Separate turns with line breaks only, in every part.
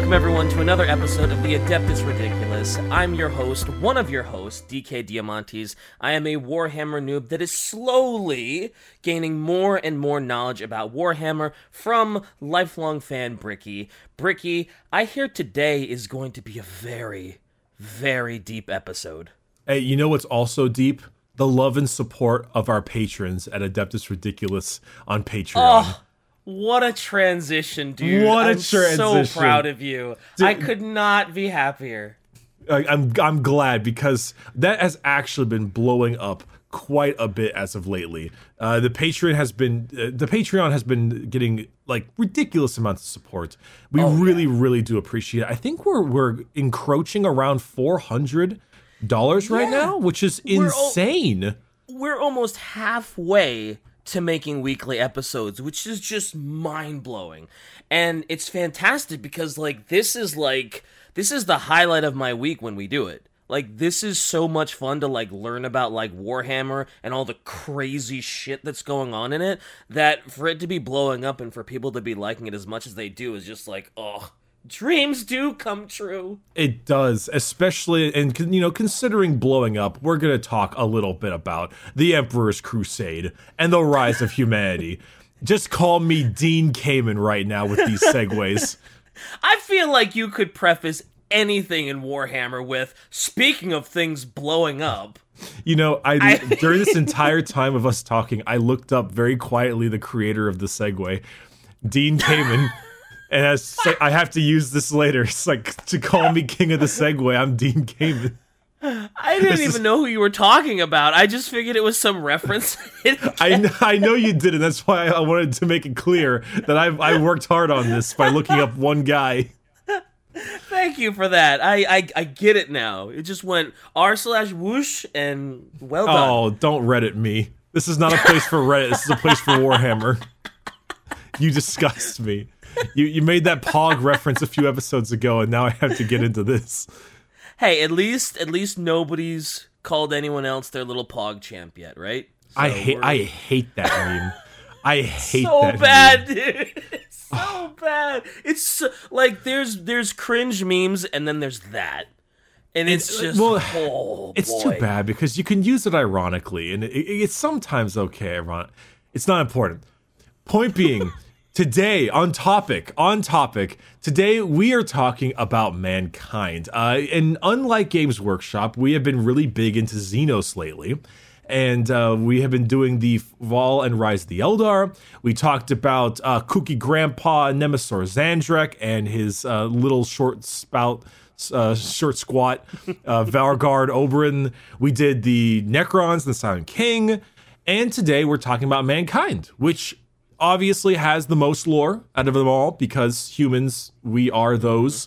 Welcome, everyone, to another episode of the Adeptus Ridiculous. I'm your host, one of your hosts, DK Diamantes. I am a Warhammer noob that is slowly gaining more and more knowledge about Warhammer from lifelong fan Bricky. Bricky, I hear today is going to be a very, very deep episode.
Hey, you know what's also deep? The love and support of our patrons at Adeptus Ridiculous on Patreon.
Oh, what a transition, dude.
What a
I'm
transition.
so proud of you. I could not be happier.
I, I'm I'm glad because that has actually been blowing up quite a bit as of lately. Uh, the Patreon has been uh, the Patreon has been getting like ridiculous amounts of support. We
Oh,
really really do appreciate it. I think we're we're encroaching around four hundred dollars right
Yeah.
now, which is
We're al-
insane.
we're almost halfway to making weekly episodes, which is just mind blowing. And it's fantastic because, like, this is like, this is the highlight of my week when we do it. Like, this is so much fun to, like, learn about, like, Warhammer and all the crazy shit that's going on in it that for it to be blowing up and for people to be liking it as much as they do is just like, oh, dreams do come true.
It does, especially and you know, considering blowing up, we're going to talk a little bit about the Emperor's Crusade and the rise of humanity. Just call me Dean Kamen right now with these segues.
I feel like you could preface anything in Warhammer with speaking of things blowing up.
You know, I,
I-
during this entire time of us talking, I looked up very quietly the creator of the segue, Dean Kamen. And as I have to use this later, it's like to call me king of the Segway. I'm Dean Kamen.
I didn't
This
even
is-
know who you were talking about. I just figured it was some reference.
I know, I know you did, and that's why I wanted to make it clear that I I worked hard on this by looking up one guy.
Thank you for that. I, I I get it now. It just went r slash whoosh and well done.
Oh, don't Reddit me. This is not a place for Reddit. This is a place for Warhammer. You disgust me. You you made that Pog reference a few episodes ago, and now I have to get into this.
Hey, at least at least nobody's called anyone else their little pog champ yet, right?
I hate I hate that meme. I hate
so
that
bad,
meme.
dude. It's so bad. It's so, like there's there's cringe memes and then there's that, and it's
uh,
just
well,
oh,
It's
boy.
too bad because you can use it ironically, and it, it- it's sometimes okay. Ironic. It's not important. Point being, today on topic, on topic. Today we are talking about mankind. Uh, and unlike Games Workshop, we have been really big into Xenos lately. And uh, we have been doing the Fall and Rise of the Eldar. We talked about uh, Kooky Grandpa Nemesor Zahndrekh and his uh, little short spout uh, short squat, uh, Vargard Obyron. We did the Necrons and the Silent King. And today we're talking about Mankind, which obviously has the most lore out of them all because humans, we are those.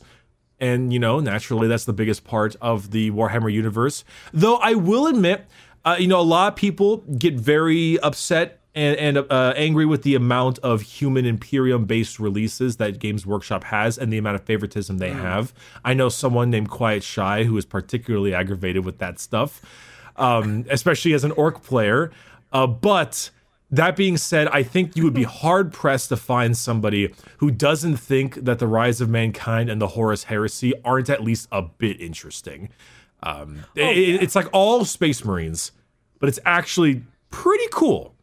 And, you know, naturally, that's the biggest part of the Warhammer universe. Though I will admit, uh, you know, a lot of people get very upset and, and uh, angry with the amount of human Imperium based releases that Games Workshop has and the amount of favoritism they have. I know someone named Quiet Shy who is particularly aggravated with that stuff, um, especially as an orc player. Uh, but that being said, I think you would be hard pressed to find somebody who doesn't think that the rise of mankind and the Horus Heresy aren't at least a bit interesting. Um, it- it's like all Space Marines, but it's actually pretty cool.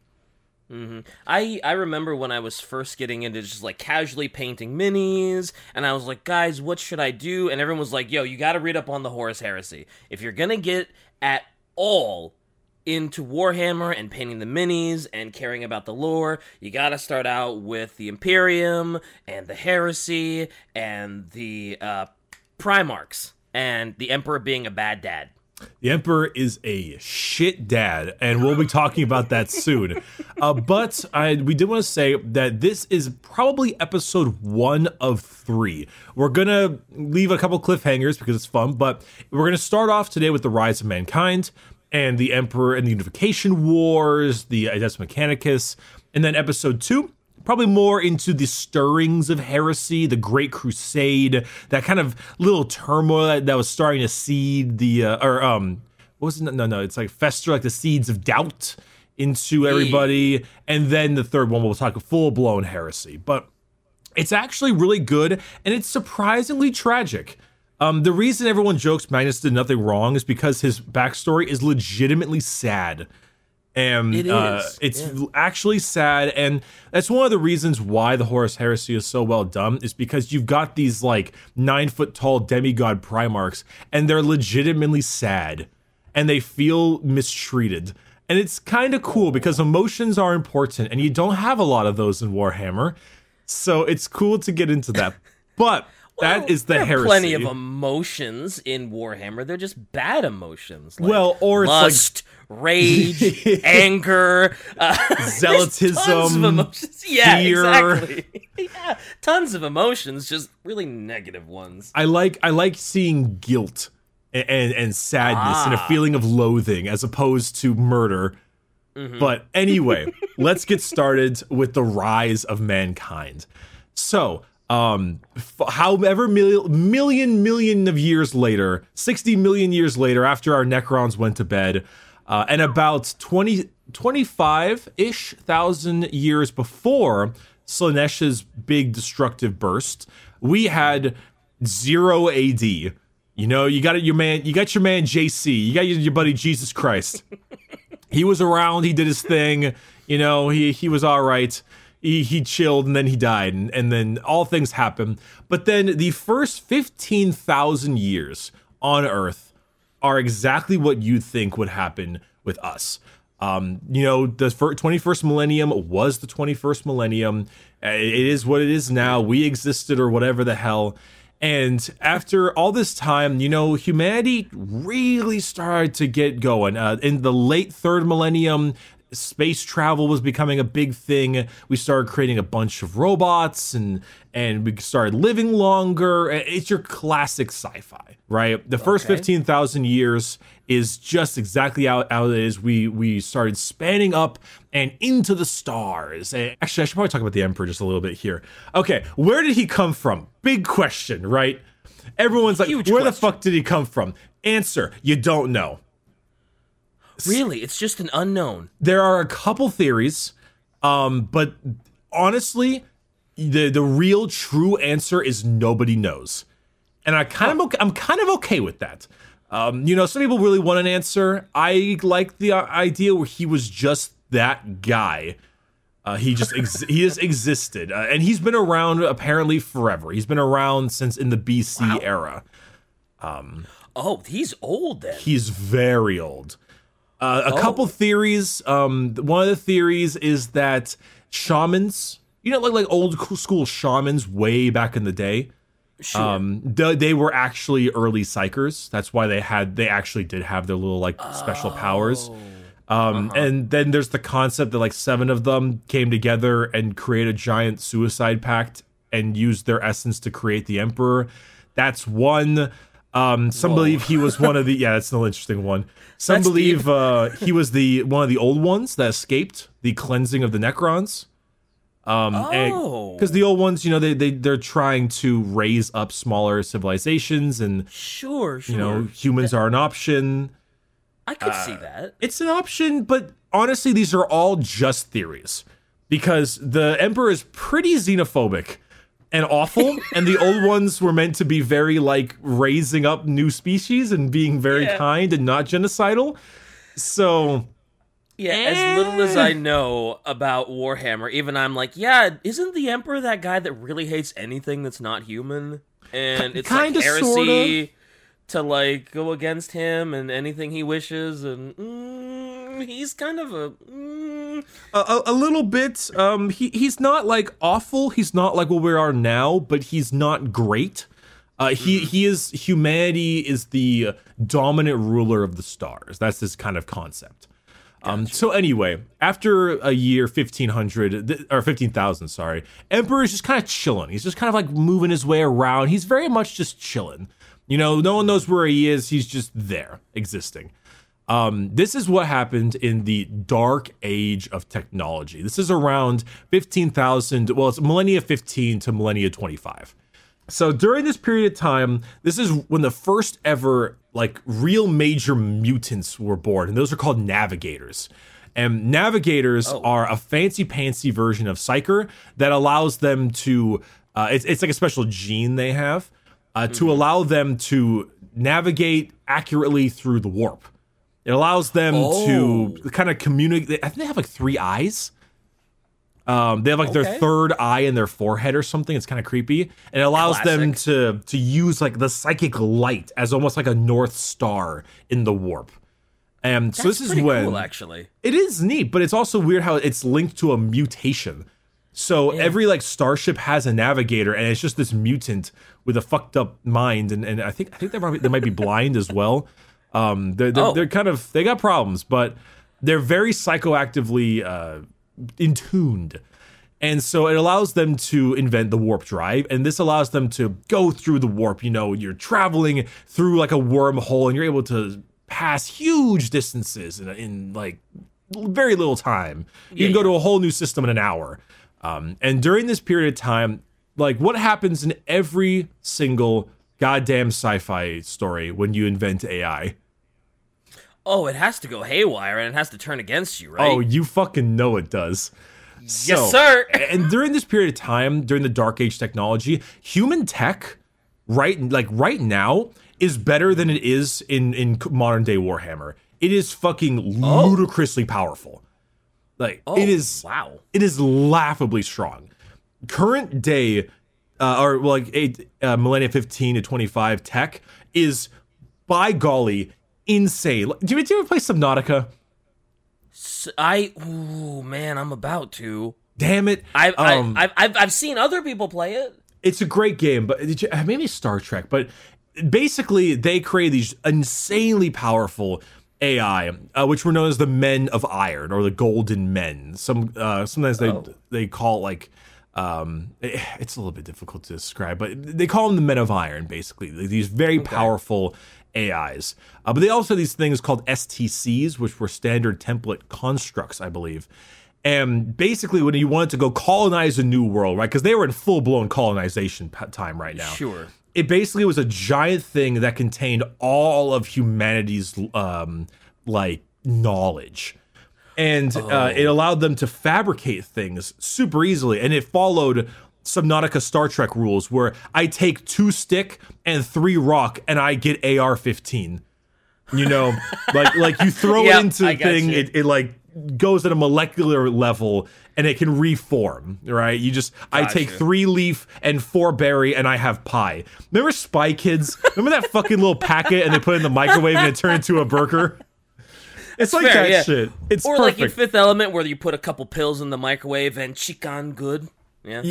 I I remember when I was first getting into just like casually painting minis, and I was like, guys, what should I do? And everyone was like, yo, you got to read up on the Horus Heresy if you're gonna get at all into Warhammer and painting the minis and caring about the lore, you got to start out with the Imperium and the Heresy and the uh, Primarchs and the Emperor being a bad dad.
The Emperor is a shit dad, and we'll be talking about that soon. Uh, but I, we did want to say that this is probably episode one of three. We're gonna leave a couple cliffhangers because it's fun, but we're gonna start off today with the rise of mankind and the Emperor and the Unification Wars, the Adeptus Mechanicus, and then episode two probably more into the stirrings of heresy, the Great Crusade, that kind of little turmoil that, that was starting to seed the uh, or um what was it? No, no, it's like fester like the seeds of doubt into everybody, and then the third one we'll talk full blown heresy. But It's actually really good and it's surprisingly tragic. Um, the reason everyone jokes Magnus did nothing wrong is because his backstory is legitimately sad. And
It
uh, it's
yeah.
actually sad. And that's one of the reasons why the Horus Heresy is so well done, is because you've got these like nine foot tall demigod Primarchs, and they're legitimately sad and they feel mistreated. And it's kind of cool because emotions are important, and you don't have a lot of those in Warhammer. So it's cool to get into that. But that
Well,
is the
there are
heresy.
Plenty of emotions in Warhammer. They're just bad emotions. Like
Well, or it's like-
lust, rage, anger, uh,
Zealotism,
tons of emotions. Yeah,
fear.
exactly. yeah, tons of emotions, just really negative ones.
I like I like seeing guilt and and, and sadness and a
Ah.
feeling of loathing as opposed to murder.
Mm-hmm.
But anyway, let's get started with the rise of mankind. So, um, f- however mil- million million of years later, 60 million years later, after our Necrons went to bed, uh, and about 20, 25-ish thousand years before Slaanesh's big destructive burst, we had zero AD. You know, you got your man, you got your man JC, you got your, your buddy Jesus Christ he was around he did his thing you know he he was all right he he chilled and then he died and, and then all things happen but then the first 15,000 years on earth are exactly what you'd think would happen with us um, you know, the 21st millennium was the 21st millennium. Uh, It is what it is now. We existed or whatever the hell. And after all this time, you know, humanity really started to get going. Uh, in the late third millennium, space travel was becoming a big thing. We started creating a bunch of robots and and we started living longer. It's your classic sci-fi, right? The first
Okay.
15,000 years is just exactly how, how it is. We we started spanning up and into the stars. And actually, I should probably talk about the Emperor just a little bit here. Okay, where did he come from? Big question, right? Everyone's like,
Huge
where the fuck did he come from? Answer, you don't know.
Really, it's just an unknown.
There are a couple theories, um, but honestly, the the real true answer is nobody knows, and I kind of okay, I'm kind of okay with that. Um, you know, some people really want an answer. I like the uh, idea where he was just that guy. Uh, he just ex- he has existed, uh, and he's been around apparently forever. He's been around since in the BC era.
Oh, he's old then.
He's very old. Uh, a couple theories. Um, one of the theories is that shamans, you know, like like old school shamans way back in the day,
Sure.
um, th- they were actually early psykers. That's why they had they actually did have their little like special powers. Um, And then there's the concept that like seven of them came together and created a giant suicide pact and used their essence to create the emperor. That's one. Um, some
Whoa.
believe he was one of the. Yeah, that's an interesting one. Some
That's
believe uh, he was the one of the old ones that escaped the cleansing of the Necrons. Um,
Oh.
because the old ones, you know, they they they're trying to raise up smaller civilizations, and
sure, sure.
you know, humans are an option.
I could see that.
It's an option, but honestly, these are all just theories because the emperor is pretty xenophobic and awful, and the old ones were meant to be very like raising up new species and being very
Yeah.
kind and not genocidal. So
Yeah, as little as I
Eh.
know about Warhammer, even I'm like, yeah, isn't the Emperor that guy that really hates anything that's not human? And it's
Kinda,
like heresy
sorta.
to like go against him and anything he wishes, and mm, he's kind of a. Mm,
a, a, little bit. Um, he he's not like awful. He's not like what we are now, but he's not great. Uh, he he is humanity is the dominant ruler of the stars. That's this kind of concept. Um, so anyway, after a year, fifteen hundred th- or fifteen thousand, sorry, Emperor is just kind of chilling. He's just kind of like moving his way around. He's very much just chilling. You know, no one knows where he is. He's just there, existing. Um, this is what happened in the dark age of technology. This is around 15,000, well, it's millennia 15 to millennia 25. So during this period of time, this is when the first ever like real major mutants were born, and those are called navigators. And navigators are a fancy pantsy version of Psyker that allows them to Uh, it's it's like a special gene they have uh, to allow them to navigate accurately through the warp. It allows them
Oh.
to kind of communicate. I think they have like three eyes. Um, they have like their third eye in their forehead or something. It's kind of creepy, and it allows them to to use like the psychic light as almost like a north star in the warp. And so this is when
cool, actually.
it is neat, but it's also weird how it's linked to a mutation. So every like starship has a navigator, and it's just this mutant with a fucked up mind, and, and I think I think they might, they might be blind as well. Um, they're they're,
Oh.
they're kind of they got problems, but they're very psychoactively uh, in tuned. And so it allows them to invent the warp drive, and this allows them to go through the warp. You know, you're traveling through like a wormhole, and you're able to pass huge distances in, in like very little time. You can go to a whole new system in an hour. Um, and during this period of time, like what happens in every single goddamn sci-fi story when you invent AI?
Oh, it has to go haywire and it has to turn against you, right?
Oh, you fucking know it does.
yes,
So-
sir.
and during this period of time, during the dark age technology, human tech, right, like right now, is better than it is in in modern day Warhammer. It is fucking oh. ludicrously powerful. Like
Oh,
it is,
Wow.
it is laughably strong. Current day, uh, or like eight, uh, millennia fifteen to twenty five tech is, by golly, insane. Do you, do you ever play Subnautica?
I Ooh, man, I'm about to.
Damn it!
I've,
Um,
I, I've, I've, I've seen other people play it.
it's a great game, but did you, uh, maybe Star Trek, but basically they create these insanely powerful AI, uh, which were known as the Men of Iron or the Golden Men. Some uh, sometimes they
Oh.
they call it like um, eh, it's a little bit difficult to describe, but they call them the Men of Iron. Basically, these very powerful AIs. Uh, but they also have these things called STCs, which were standard template constructs, I believe. And basically, when you wanted to go colonize a new world, right? Because they were in full blown colonization time right now.
Sure.
It basically was a giant thing that contained all of humanity's um, like knowledge, and uh, it allowed them to fabricate things super easily. And it followed Subnautica Star Trek rules, where I take two stick and three rock, and I get AR fifteen. You know, like like you throw
Yep,
it into the thing,
you.
it, it like goes at a molecular level and it can reform, right? You just I take three leaf and four berry and I have pie. Remember Spy Kids? Remember that fucking little packet and they put it in the microwave and it turned into a burger? It's like
fair,
that
yeah.
shit. It's
Or like in. Fifth Element, where you put a couple pills in the microwave and chicken good. Yeah.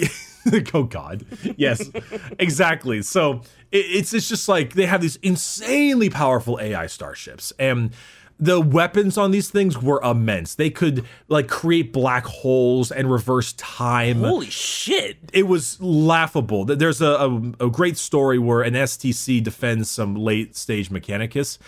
oh God, yes, exactly. So it, it's it's just like they have these insanely powerful AI starships, and the weapons on these things were immense. They could like create black holes and reverse time.
Holy shit.
it was laughable. Th- There's a, a, a great story where an STC defends some late stage Mechanicus,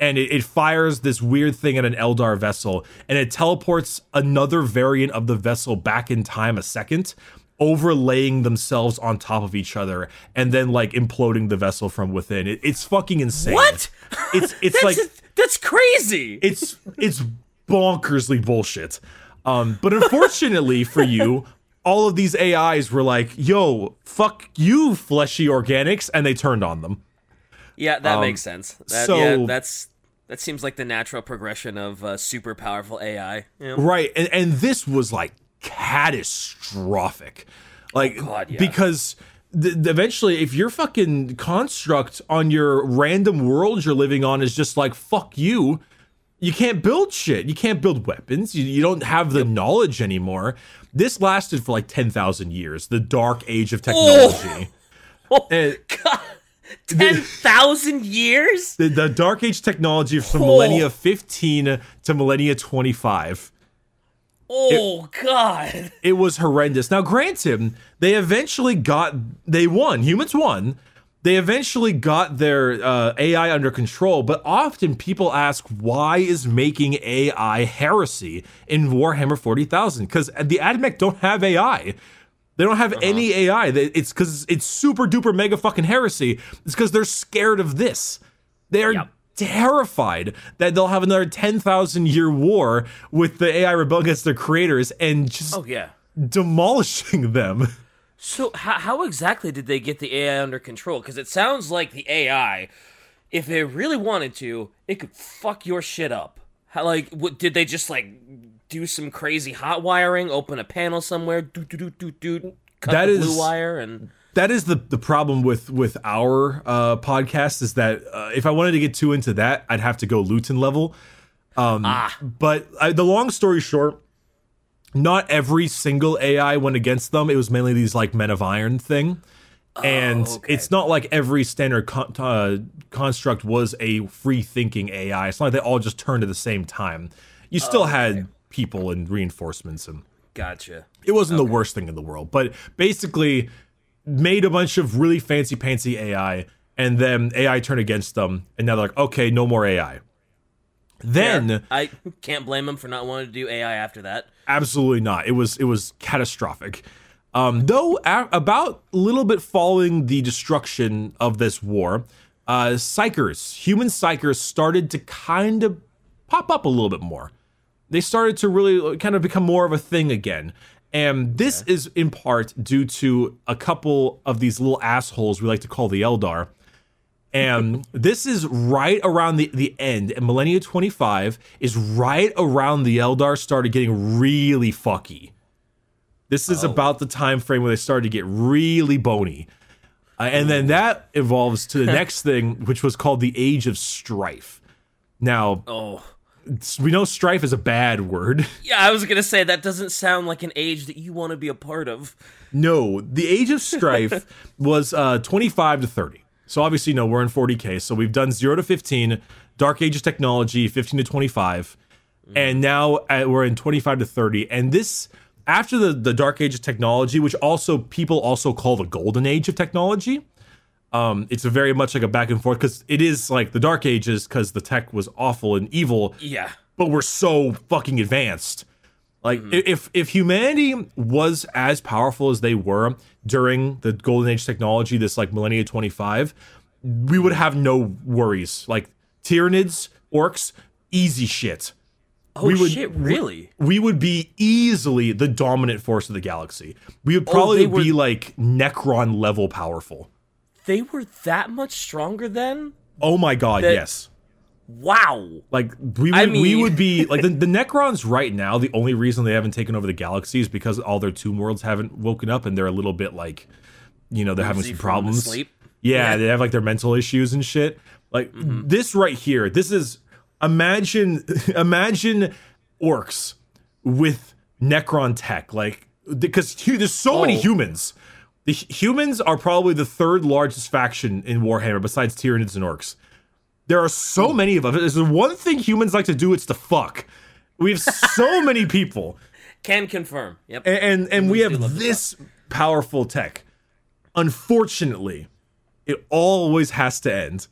and it, it fires this weird thing at an Eldar vessel, and it teleports another variant of the vessel back in time a second, overlaying themselves on top of each other, and then like imploding the vessel from within. It, it's fucking insane.
What?
It's it's
That's,
like
that's crazy.
it's it's bonkersly bullshit. Um, but unfortunately for you, all of these AIs were like, "Yo, fuck you, fleshy organics," and they turned on them.
yeah, that makes sense. That,
so-
yeah, that's that seems like the natural progression of uh, super powerful AI. Yeah.
Right, and and this was like catastrophic, like
God, yeah.
because. th- eventually, if your fucking construct on your random world you're living on is just like fuck you, you can't build shit. You can't build weapons. You, you don't have the knowledge anymore. This lasted for like 10,000 years, the dark age of technology. And
God, ten thousand years.
the, the dark age technology from
Oh.
millennia 15 to millennia 25.
Oh God.
It was horrendous. Now, granted, they eventually got, they won. Humans won. They eventually got their uh, AI under control, but often people ask, why is making AI heresy in Warhammer 40,000? Because the AdMech don't have AI. They don't have uh-huh. any AI. It's because it's super duper mega fucking heresy. It's because they're scared of this. They're
Yep.
terrified that they'll have another 10,000 year war with the AI rebel against their creators and just
Oh yeah.
demolishing them.
So how how exactly did they get the AI under control? Because it sounds like the AI, if they really wanted to, it could fuck your shit up. How like what did they just like do some crazy hot wiring, open a panel somewhere, do do do do do, cut
That
the
is-
blue wire, and
that is the the problem with with our uh, podcast is that uh, if I wanted to get too into that, I'd have to go Luetin level. Um,
ah,
But I, the long story short, not every single AI went against them. It was mainly these like Men of Iron thing. And
okay.
it's not like every standard con- uh, construct was a free thinking AI. It's not like they all just turned at the same time. You still had people and reinforcements, and
gotcha.
it wasn't the worst thing in the world. But basically, made a bunch of really fancy pantsy AI, and then AI turned against them, and now they're like, okay, no more AI. Then
Fair. I can't blame them for not wanting to do AI after that.
absolutely not. It was it was catastrophic. Um, though a- about a little bit following the destruction of this war, uh, psykers, human psykers, started to kind of pop up a little bit more. They started to really kind of become more of a thing again. And this is in part due to a couple of these little assholes we like to call the Eldar. And this is right around the, the end. And Millennia 25 is right around the Eldar started getting really fucky. This is about the time frame where they started to get really bony. Uh, and then that evolves to the next thing, which was called the Age of Strife. Now,
Oh.
We know strife is a bad word.
Yeah, I was gonna say that doesn't sound like an age that you want to be a part of.
No, the age of strife was uh, 25 to 30. So obviously, no, we're in 40k. So we've done 0 to 15, Dark Ages technology, 15 to 25, and now uh, we're in 25 to 30. And this, after the, the Dark Ages technology, which also people also call the Golden Age of technology, um, it's a very much like a back and forth because it is like the Dark Ages because the tech was awful and evil,
Yeah.
but we're so fucking advanced. Like i- if if humanity was as powerful as they were during the golden age technology, this like millennia 25, we would have no worries. Like Tyranids, orcs, easy shit.
Oh
We would-
shit! Really?
We would be easily the dominant force of the galaxy. We would probably
they were-
be like Necron level powerful.
They were that much stronger then?
Oh my god,
That-
yes.
Wow.
Like we would,
I
we would be like the, the Necrons right now. The only reason they haven't taken over the galaxy is because all their tomb worlds haven't woken up and they're a little bit like, you know, they're having some problems. Yeah,
Yeah. Mm-hmm.
they have like their mental issues and shit. Like this right here. This is imagine imagine orcs with Necron tech. Like because there's so many
Oh.
humans. The humans are probably the third largest faction in Warhammer besides Tyranids and orcs. There are so hmm. many of us. There's one thing humans like to do. It's to fuck. We have so many people,
Can confirm. Yep.
and and, and we have this powerful tech. Unfortunately, it always has to end,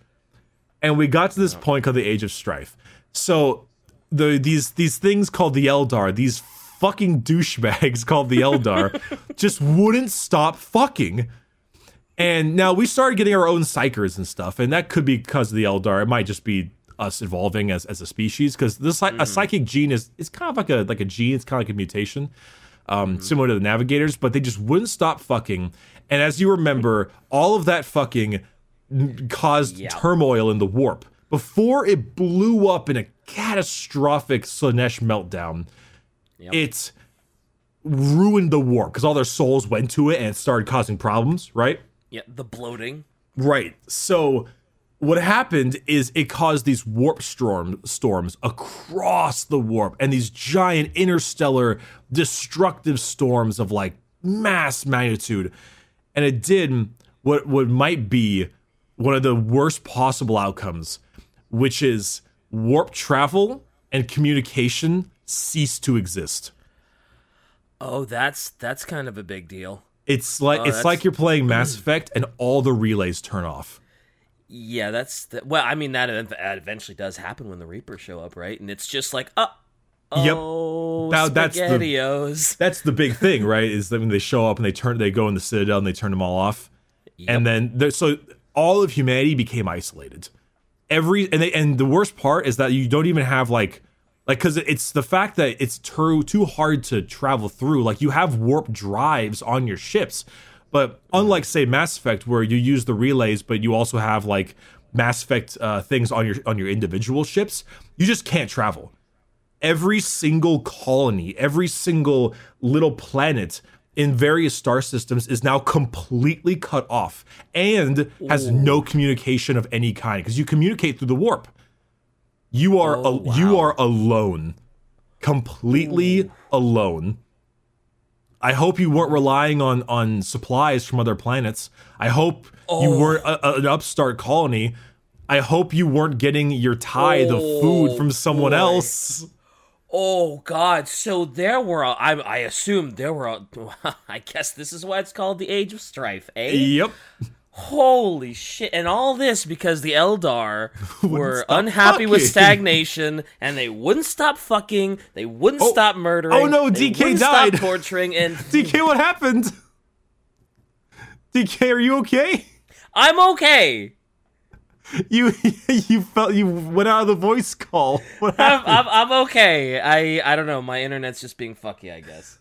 and we got to this point called the Age of Strife. So the these these things called the Eldar, these fucking douchebags called the Eldar, just wouldn't stop fucking. And now we started getting our own psykers and stuff, and that could be because of the Eldar. It might just be us evolving as, as a species because this a psychic gene is is kind of like a like a gene. It's kind of like a mutation, um, similar to the Navigators, but they just wouldn't stop fucking. And as you remember, all of that fucking caused
Yeah.
turmoil in the warp before it blew up in a catastrophic Slaanesh meltdown.
Yep.
It ruined the warp because all their souls went to it and it started causing problems, right?
yeah. The bloating.
Right. So what happened is it caused these warp storm storms across the warp and these giant interstellar destructive storms of like mass magnitude. And it did what what might be one of the worst possible outcomes, which is warp travel and communication cease to exist.
Oh, that's that's kind of a big deal.
It's like it's
that's-
like you're playing Mass Effect and all the relays turn off.
Yeah, that's the, well. I mean, that, that eventually does happen when the Reapers show up, right? And it's just like, uh,
Yep.
oh,
Now, that's the- That's the big thing, right? Is that when they show up and they turn, they go in the Citadel and they turn them all off, and then so all of humanity became isolated. Every and they and the worst part is that you don't even have like like because it's the fact that it's too too hard to travel through. Like you have warp drives on your ships, But unlike say Mass Effect, where you use the relays, but you also have like Mass Effect uh, things on your on your individual ships, you just can't travel. Every single colony, every single little planet in various star systems is now completely cut off and has no communication of any kind because you communicate through the warp. You are
Oh,
a, you are alone, completely alone. I hope you weren't relying on on supplies from other planets. I hope you
Oh.
weren't a, a- an upstart colony. I hope you weren't getting your tithe of food
Oh,
from someone
boy.
else.
Oh God! So there were, a, I, I assume there were. A, I guess this is why it's called the Age of Strife, eh?
Yep.
Holy shit! And all this because the Eldar were unhappy with stagnation, and they wouldn't stop fucking. They wouldn't
Oh.
stop oh, murdering.
Oh, no,
they
DK
wouldn't
died.
Stop torturing, and
DK, what happened? DK, are you okay?
I'm okay.
You you felt you went out of the voice call. What
I'm. I'm, I'm okay. I, I don't know. My internet's just being fucky. I guess.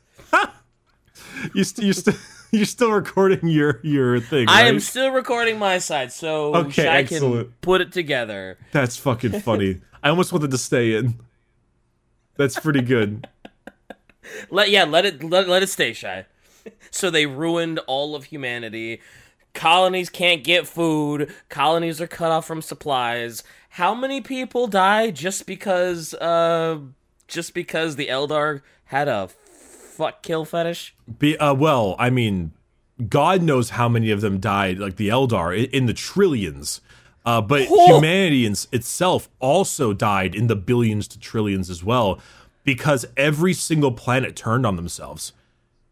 You st- still you're still recording your your thing.
I am still recording my side, so
Okay,
can
excellent.
put it together.
That's fucking funny. I almost wanted to stay in. That's pretty good.
Let yeah, let it let, let it stay shy. So they ruined all of humanity. Colonies can't get food. Colonies are cut off from supplies. How many people die just because uh just because the Eldar had a fuck kill fetish?
Be, uh, well, I mean, God knows how many of them died, like the Eldar, i- in the trillions. Uh, but
Oh.
humanity in, itself also died in the billions to trillions as well, because every single planet turned on themselves.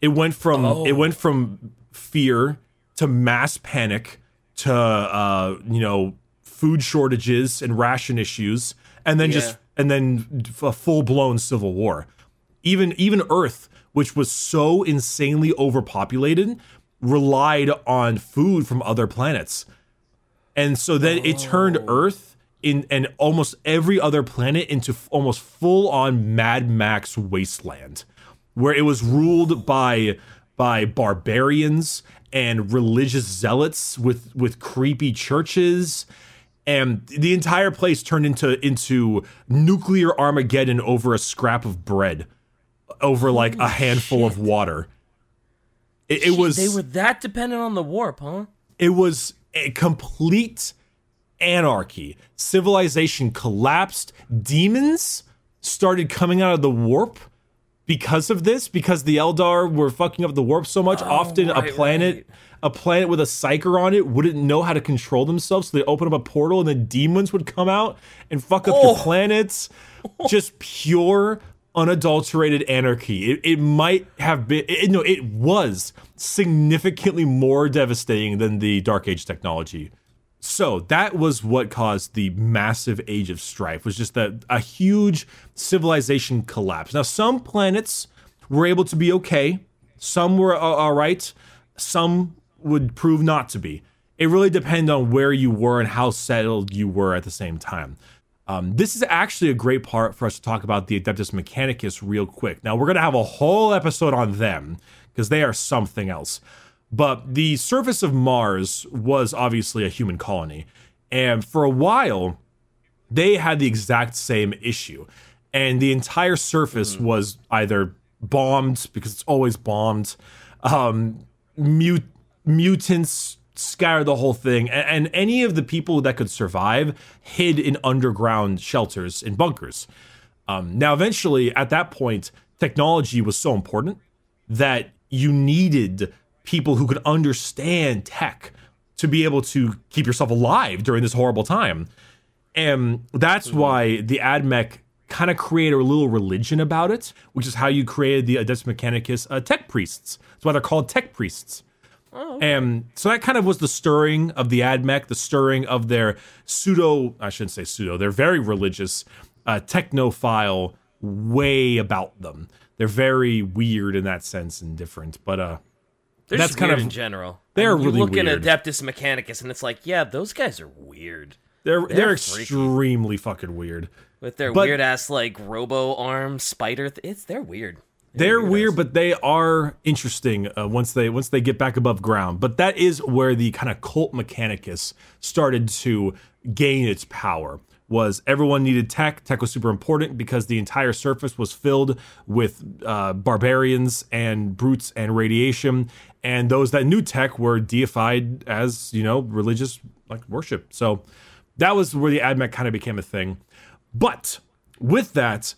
It went from
Oh.
it went from fear to mass panic to uh, you know food shortages and ration issues, and then just and then a full blown civil war even even Earth, which was so insanely overpopulated, relied on food from other planets, and so then it turned oh. Earth in and almost every other planet into f- almost full on Mad Max wasteland, where it was ruled by by barbarians and religious zealots with with creepy churches. And the entire place turned into into nuclear armageddon over a scrap of bread over like a handful of water it, it was
They were that dependent on the warp, huh?
it was a complete anarchy civilization collapsed demons started coming out of the warp because of this because the eldar were fucking up the warp so much oh, often a
Oh,
planet
right.
a planet with a psyker on it wouldn't know how to control themselves so they open up a portal and the demons would come out and fuck up your
Oh.
planets just pure unadulterated anarchy. It, it might have been it, no it was significantly more devastating than the dark age technology. So that was what caused the massive age of strife was just that a huge civilization collapse. Now some planets were able to be okay. Some were a- all right. Some would prove not to be. It really depended on where you were and how settled you were at the same time um, this is actually a great part for us to talk about the Adeptus Mechanicus real quick. Now, we're going to have a whole episode on them because they are something else. But the surface of Mars was obviously a human colony. And for a while, they had the exact same issue. And the entire surface was either bombed, because it's always bombed, um, mut- mutants scattered the whole thing, and, and any of the people that could survive hid in underground shelters in bunkers. Um, now, eventually, at that point, technology was so important that you needed people who could understand tech to be able to keep yourself alive during this horrible time. And that's why the AdMech kind of created a little religion about it, which is how you created the Adeptus Mechanicus uh, tech priests. That's why they're called tech priests. And so that kind of was the stirring of the AdMech, the stirring of their pseudo, I shouldn't say pseudo, they're very religious, uh, technophile way about them. They're very weird in that sense and different. But uh,
They're
That's
just
kind
weird
of-
in general.
they're
I mean,
really
you look
weird.
at Adeptus Mechanicus, and it's like, yeah, those guys are weird
they're they're,
freaky.
extremely fucking weird.
with their
But-
weird ass like robo arm spider. Th- it's they're weird.
They're weird, but they are interesting uh, once they once they get back above ground. But that is where the kind of cult mechanicus started to gain its power. Was everyone needed tech? Tech was super important because the entire surface was filled with uh, barbarians and brutes and radiation, and those that knew tech were deified as you know religious like worship. So that was where the admech kind of became a thing. But with that,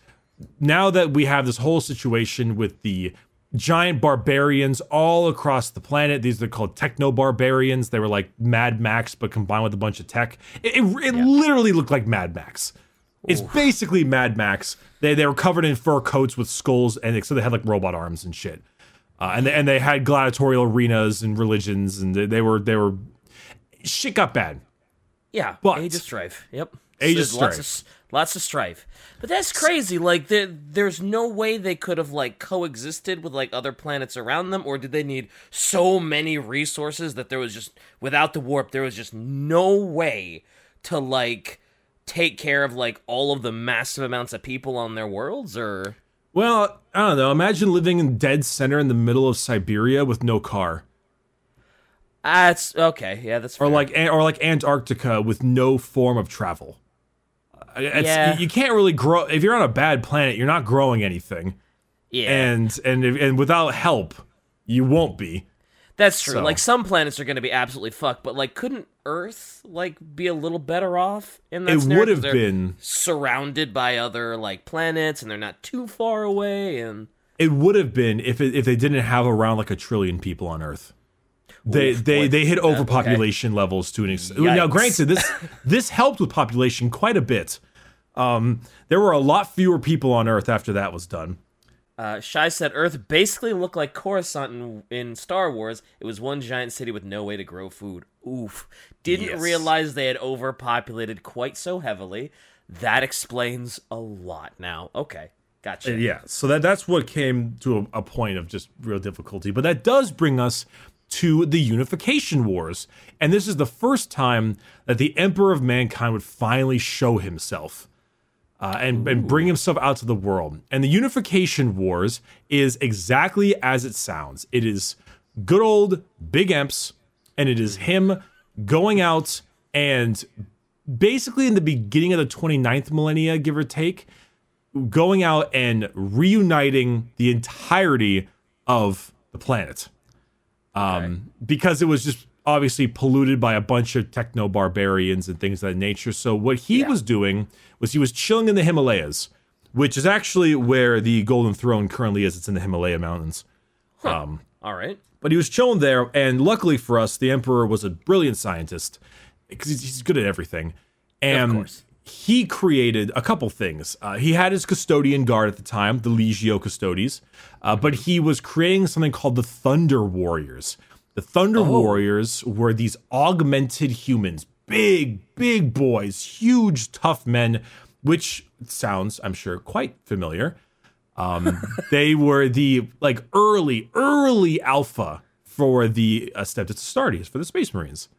now that we have this whole situation with the giant barbarians all across the planet, these are called techno barbarians. They were like Mad Max, but combined with a bunch of tech. It, it, it yeah. literally looked like Mad Max. It's Ooh. basically Mad Max. They they were covered in fur coats with skulls, and so they had like robot arms and shit. Uh, and they, and they had gladiatorial arenas and religions, and they, they were they were shit got bad.
Yeah, but age of strife. Yep,
age so of strife.
Lots of, lots of strife. But that's crazy. Like, there, there's no way they could have like coexisted with like other planets around them, or did they need so many resources that there was just without the warp, there was just no way to like take care of like all of the massive amounts of people on their worlds, or
well, I don't know. Imagine living in dead center in the middle of Siberia with no car.
Ah, that's okay. Yeah, that's
fair. or like or like Antarctica with no form of travel. It's, yeah. you can't really grow if you're on a bad planet. You're not growing anything.
Yeah,
and and and without help, you won't be.
That's true. So. Like some planets are going to be absolutely fucked, but like, couldn't Earth like be a little better off in that?
It would have been
surrounded by other like planets, and they're not too far away. And
it would have been if it, if they didn't have around like a trillion people on Earth. They Oof, they they hit overpopulation okay. levels to an extent. Now, granted, this this helped with population quite a bit. Um, there were a lot fewer people on Earth after that was done.
Uh, Shy said Earth basically looked like Coruscant in, in, Star Wars. It was one giant city with no way to grow food. Oof. Didn't yes. realize they had overpopulated quite so heavily. That explains a lot now. Okay. Gotcha.
Uh, yeah. So that that's what came to a, a point of just real difficulty. But that does bring us to the Unification Wars. And this is the first time that the Emperor of Mankind would finally show himself. Uh, and, and bring himself out to the world. And the Unification Wars is exactly as it sounds. It is good old Big Emps, and it is him going out and basically in the beginning of the 29th millennia, give or take, going out and reuniting the entirety of the planet um, okay. because it was just obviously polluted by a bunch of techno barbarians and things of that nature. So what he yeah. was doing was he was chilling in the Himalayas, which is actually where the Golden Throne currently is. It's in the Himalaya Mountains.
Huh. Um, All right.
But he was chilling there, and luckily for us, the Emperor was a brilliant scientist because he's good at everything. And he created a couple things. Uh, he had his custodian guard at the time, the Legio Custodes, uh, but he was creating something called the Thunder Warriors. The Thunder oh. Warriors were these augmented humans, big, big boys, huge, tough men, which sounds, I'm sure, quite familiar. Um, they were the like early, early alpha for the uh, Astartes, for the Space Marines.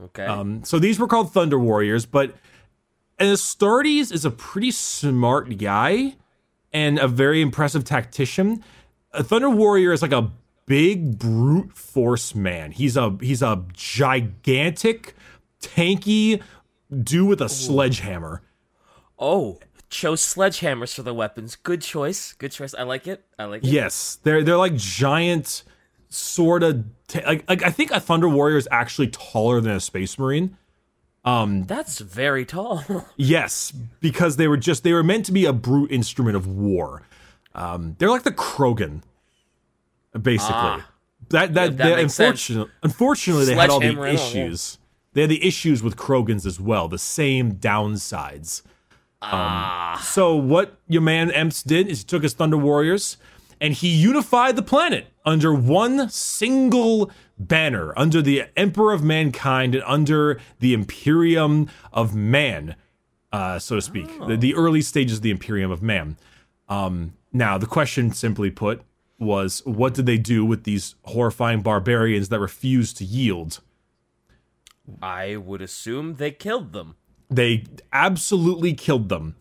Okay.
Um, so these were called Thunder Warriors, but and Astartes is a pretty smart guy and a very impressive tactician. A Thunder Warrior is like a big brute force man. He's a he's a gigantic, tanky dude with a sledgehammer.
Oh, chose sledgehammers for the weapons. Good choice. Good choice. I like it. I like it.
Yes, they're they're like giant, sort of t- like like I think a Thunder Warrior is actually taller than a Space Marine.
Um, That's very tall.
yes, because they were just they were meant to be a brute instrument of war. Um, they're like the Krogan, basically. Ah, that that, yeah, that unfortunately, unfortunately they had all the issues. They had the issues with Krogans as well, the same downsides. Um, ah. So what your man Emps did is he took his Thunder Warriors and he unified the planet under one single banner under the Emperor of Mankind and under the Imperium of Man, uh, so to speak, oh. the, the, early stages of the Imperium of Man. Um, now, the question, simply put, was what did they do with these horrifying barbarians that refused to yield?
I would assume they killed them.
They absolutely killed them.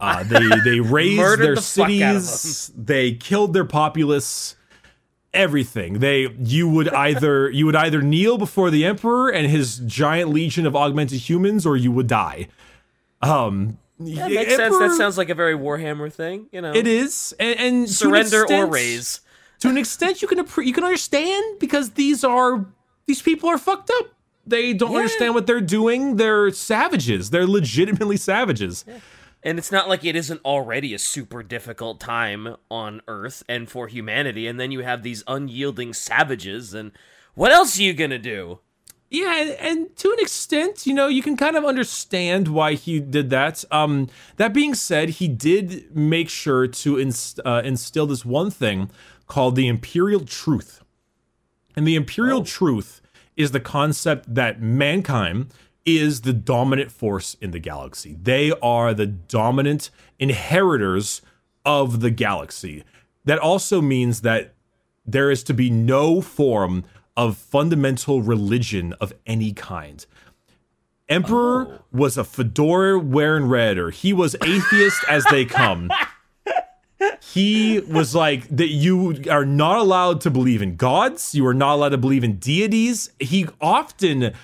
Uh, they they razed their
the fuck out of
cities. They killed their populace. Everything they you would either you would either kneel before the emperor and his giant legion of augmented humans, or you would die. Um,
That makes sense. That sounds like a very Warhammer thing, you know.
It is, and, and
surrender or raise.
to an extent you can you can understand because these are these people are fucked up. They don't
Yeah.
understand what they're doing. They're savages. They're legitimately savages.
And it's not like it isn't already a super difficult time on Earth and for humanity, and then you have these unyielding savages, and what else are you gonna do?
Yeah, and, to an extent, you know, you can kind of understand why he did that. Um, that being said, he did make sure to inst- uh, instill this one thing called the imperial truth. And the imperial truth is the concept that mankind is the dominant force in the galaxy. They are the dominant inheritors of the galaxy. That also means that there is to be no form of fundamental religion of any kind. Emperor oh. was a fedora wearing redder. He was atheist as they come. He was like that you are not allowed to believe in gods, you are not allowed to believe in deities. He often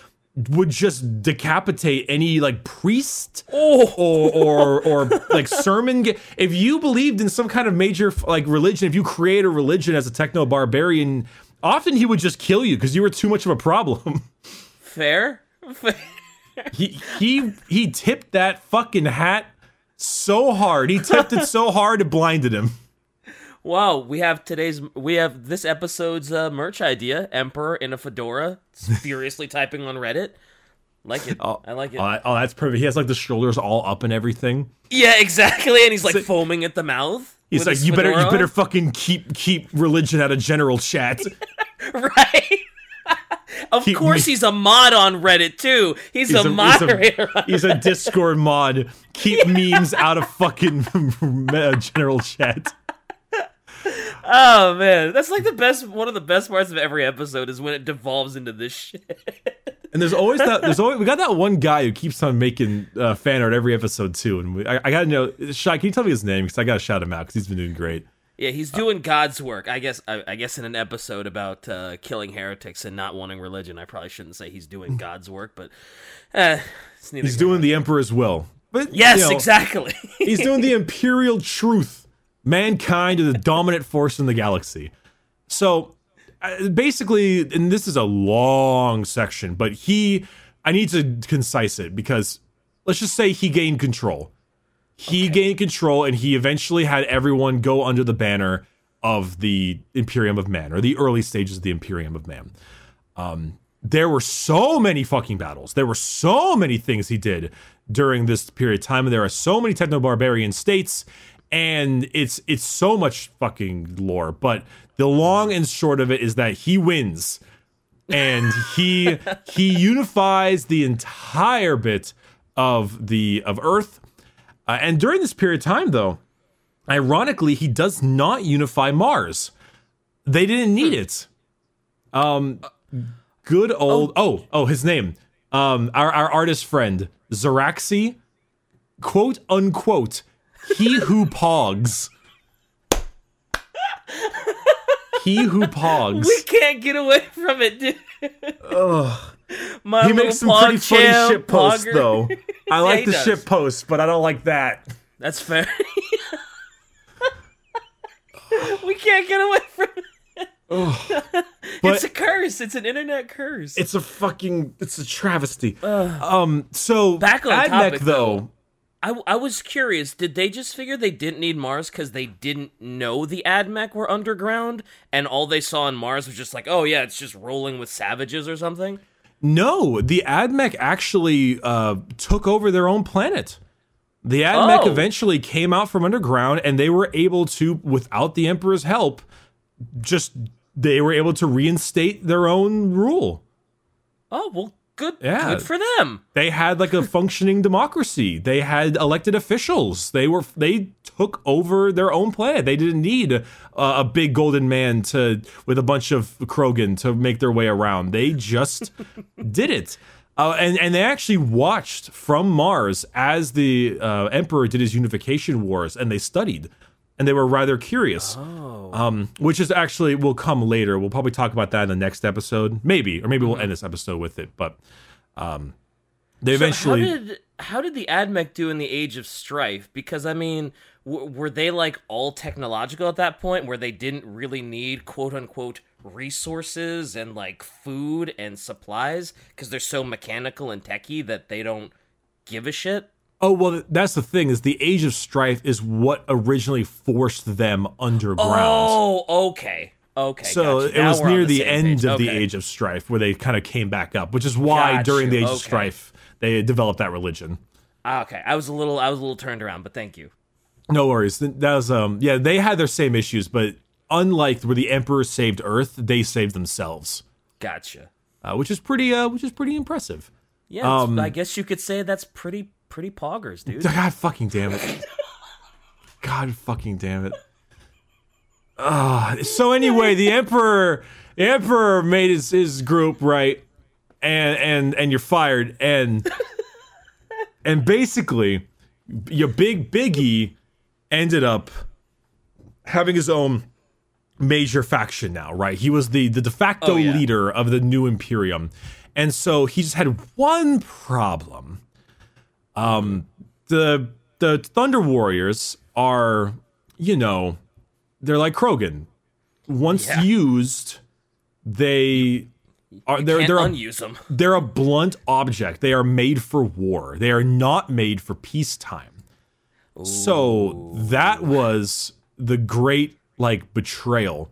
would just decapitate any like priest
Oh,
or or or like sermon if you believed in some kind of major like religion if you create a religion as a techno barbarian often he would just kill you because you were too much of a problem
fair.
he he he tipped that fucking hat so hard he tipped it so hard it blinded him
wow, we have today's we have this episode's uh, merch idea: Emperor in a fedora, furiously typing on Reddit. Like it. oh, I like it.
oh, oh that's perfect he has like the shoulders all up and everything
yeah, exactly. And he's like foaming at the mouth.
He's like you better you better fucking keep keep religion out of general chat
right. of
Keep
course,
me-
he's a mod on Reddit too. He's,
He's
a,
a- he's a-
moderator.
He's a Discord mod. Keep memes out of fucking general chat.
Oh man, that's like the best. One of the best parts of every episode is when it devolves into this shit.
And there's always that. There's always we got that one guy who keeps on making uh, fan art every episode too. And we, I, I gotta know, Shy, can you tell me his name? Because I gotta shout him out because he's been doing great.
Yeah, he's doing God's work. I guess. I, I guess in an episode about uh, killing heretics and not wanting religion, I probably shouldn't say he's doing God's work, but uh, it's neither
He's doing the Emperor's will. But
Yes,
you know,
exactly.
he's doing the imperial truth. Mankind is the dominant force in the galaxy. So uh, basically, and this is a long section, but he, I need to concise it because let's just say he gained control. He gained control and he eventually had everyone go under the banner of the Imperium of Man or the early stages of the Imperium of Man. Um, there were so many fucking battles. There were so many things he did during this period of time, and there are so many techno barbarian states, and it's it's so much fucking lore. But the long and short of it is that he wins, and he he unifies the entire bit of the of Earth. Uh, and during this period of time, though, ironically, he does not unify Mars. They didn't need it. Um, good old oh oh his name um our our artist friend Zeraxi quote unquote he who pogs he who pogs
we can't get away from it, dude. My
he makes some pretty funny shit posts
pogger.
though I like
he
the
does.
shit posts but I don't like that
That's fair. we can't get away from it. It's a curse. It's an internet curse.
it's a fucking it's a travesty um so
Back on
Admech,
topic,
though
I, I was curious. Did they just figure they didn't need Mars because they didn't know the Admech were underground, and all they saw on Mars was just like, oh yeah, it's just rolling with savages or something?
No, the Admech actually uh, took over their own planet. The Admech
Oh.
eventually came out from underground, and they were able to, without the Emperor's help, just they were able to reinstate their own rule.
Oh well, good.
Yeah.
Good for them.
They had like a functioning democracy. They had elected officials. They were they took over their own planet. They didn't need uh, a big golden man to with a bunch of Krogan to make their way around. They just did it. Uh, and and they actually watched from Mars as the uh, Emperor did his unification wars, and they studied, and they were rather curious.
Oh.
Um, which is actually will come later. We'll probably talk about that in the next episode, maybe, or maybe we'll end this episode with it. But um, they eventually.
So how did how did the Admech do in the Age of Strife? Because I mean, w- were they like all technological at that point, where they didn't really need quote unquote resources and like food and supplies because they're so mechanical and techy that they don't give a shit?
Oh well, that's the thing is the Age of Strife is what originally forced them underground.
Oh, okay. Okay.
So
gotcha.
it was near
the
the, end
page.
of the Age of Strife where they kind of came back up, which is why
Got
during the. Age of Strife they developed that religion.
Ah, Okay, I was a little I was a little turned around, but thank you.
No worries. That was um yeah, they had their same issues, but unlike where the Emperor saved Earth, they saved themselves,
Gotcha.
uh, which is pretty uh which is pretty impressive.
Yeah,
Um,
I guess you could say that's pretty pretty poggers, dude.
God fucking damn it. God fucking damn it. Ah, so anyway, the emperor, the emperor made his, his group right, and and and you're fired, and and basically, your big biggie ended up having his own major faction now, right? He was the the de facto
Oh, yeah.
leader of the new Imperium, and so he just had one problem Um, the the Thunder Warriors are, you know, they're like Krogan. Once
Yeah.
used, they are they're they're
unuse them.
they're a blunt object. They are made for war. They are not made for peacetime. So that was the great like betrayal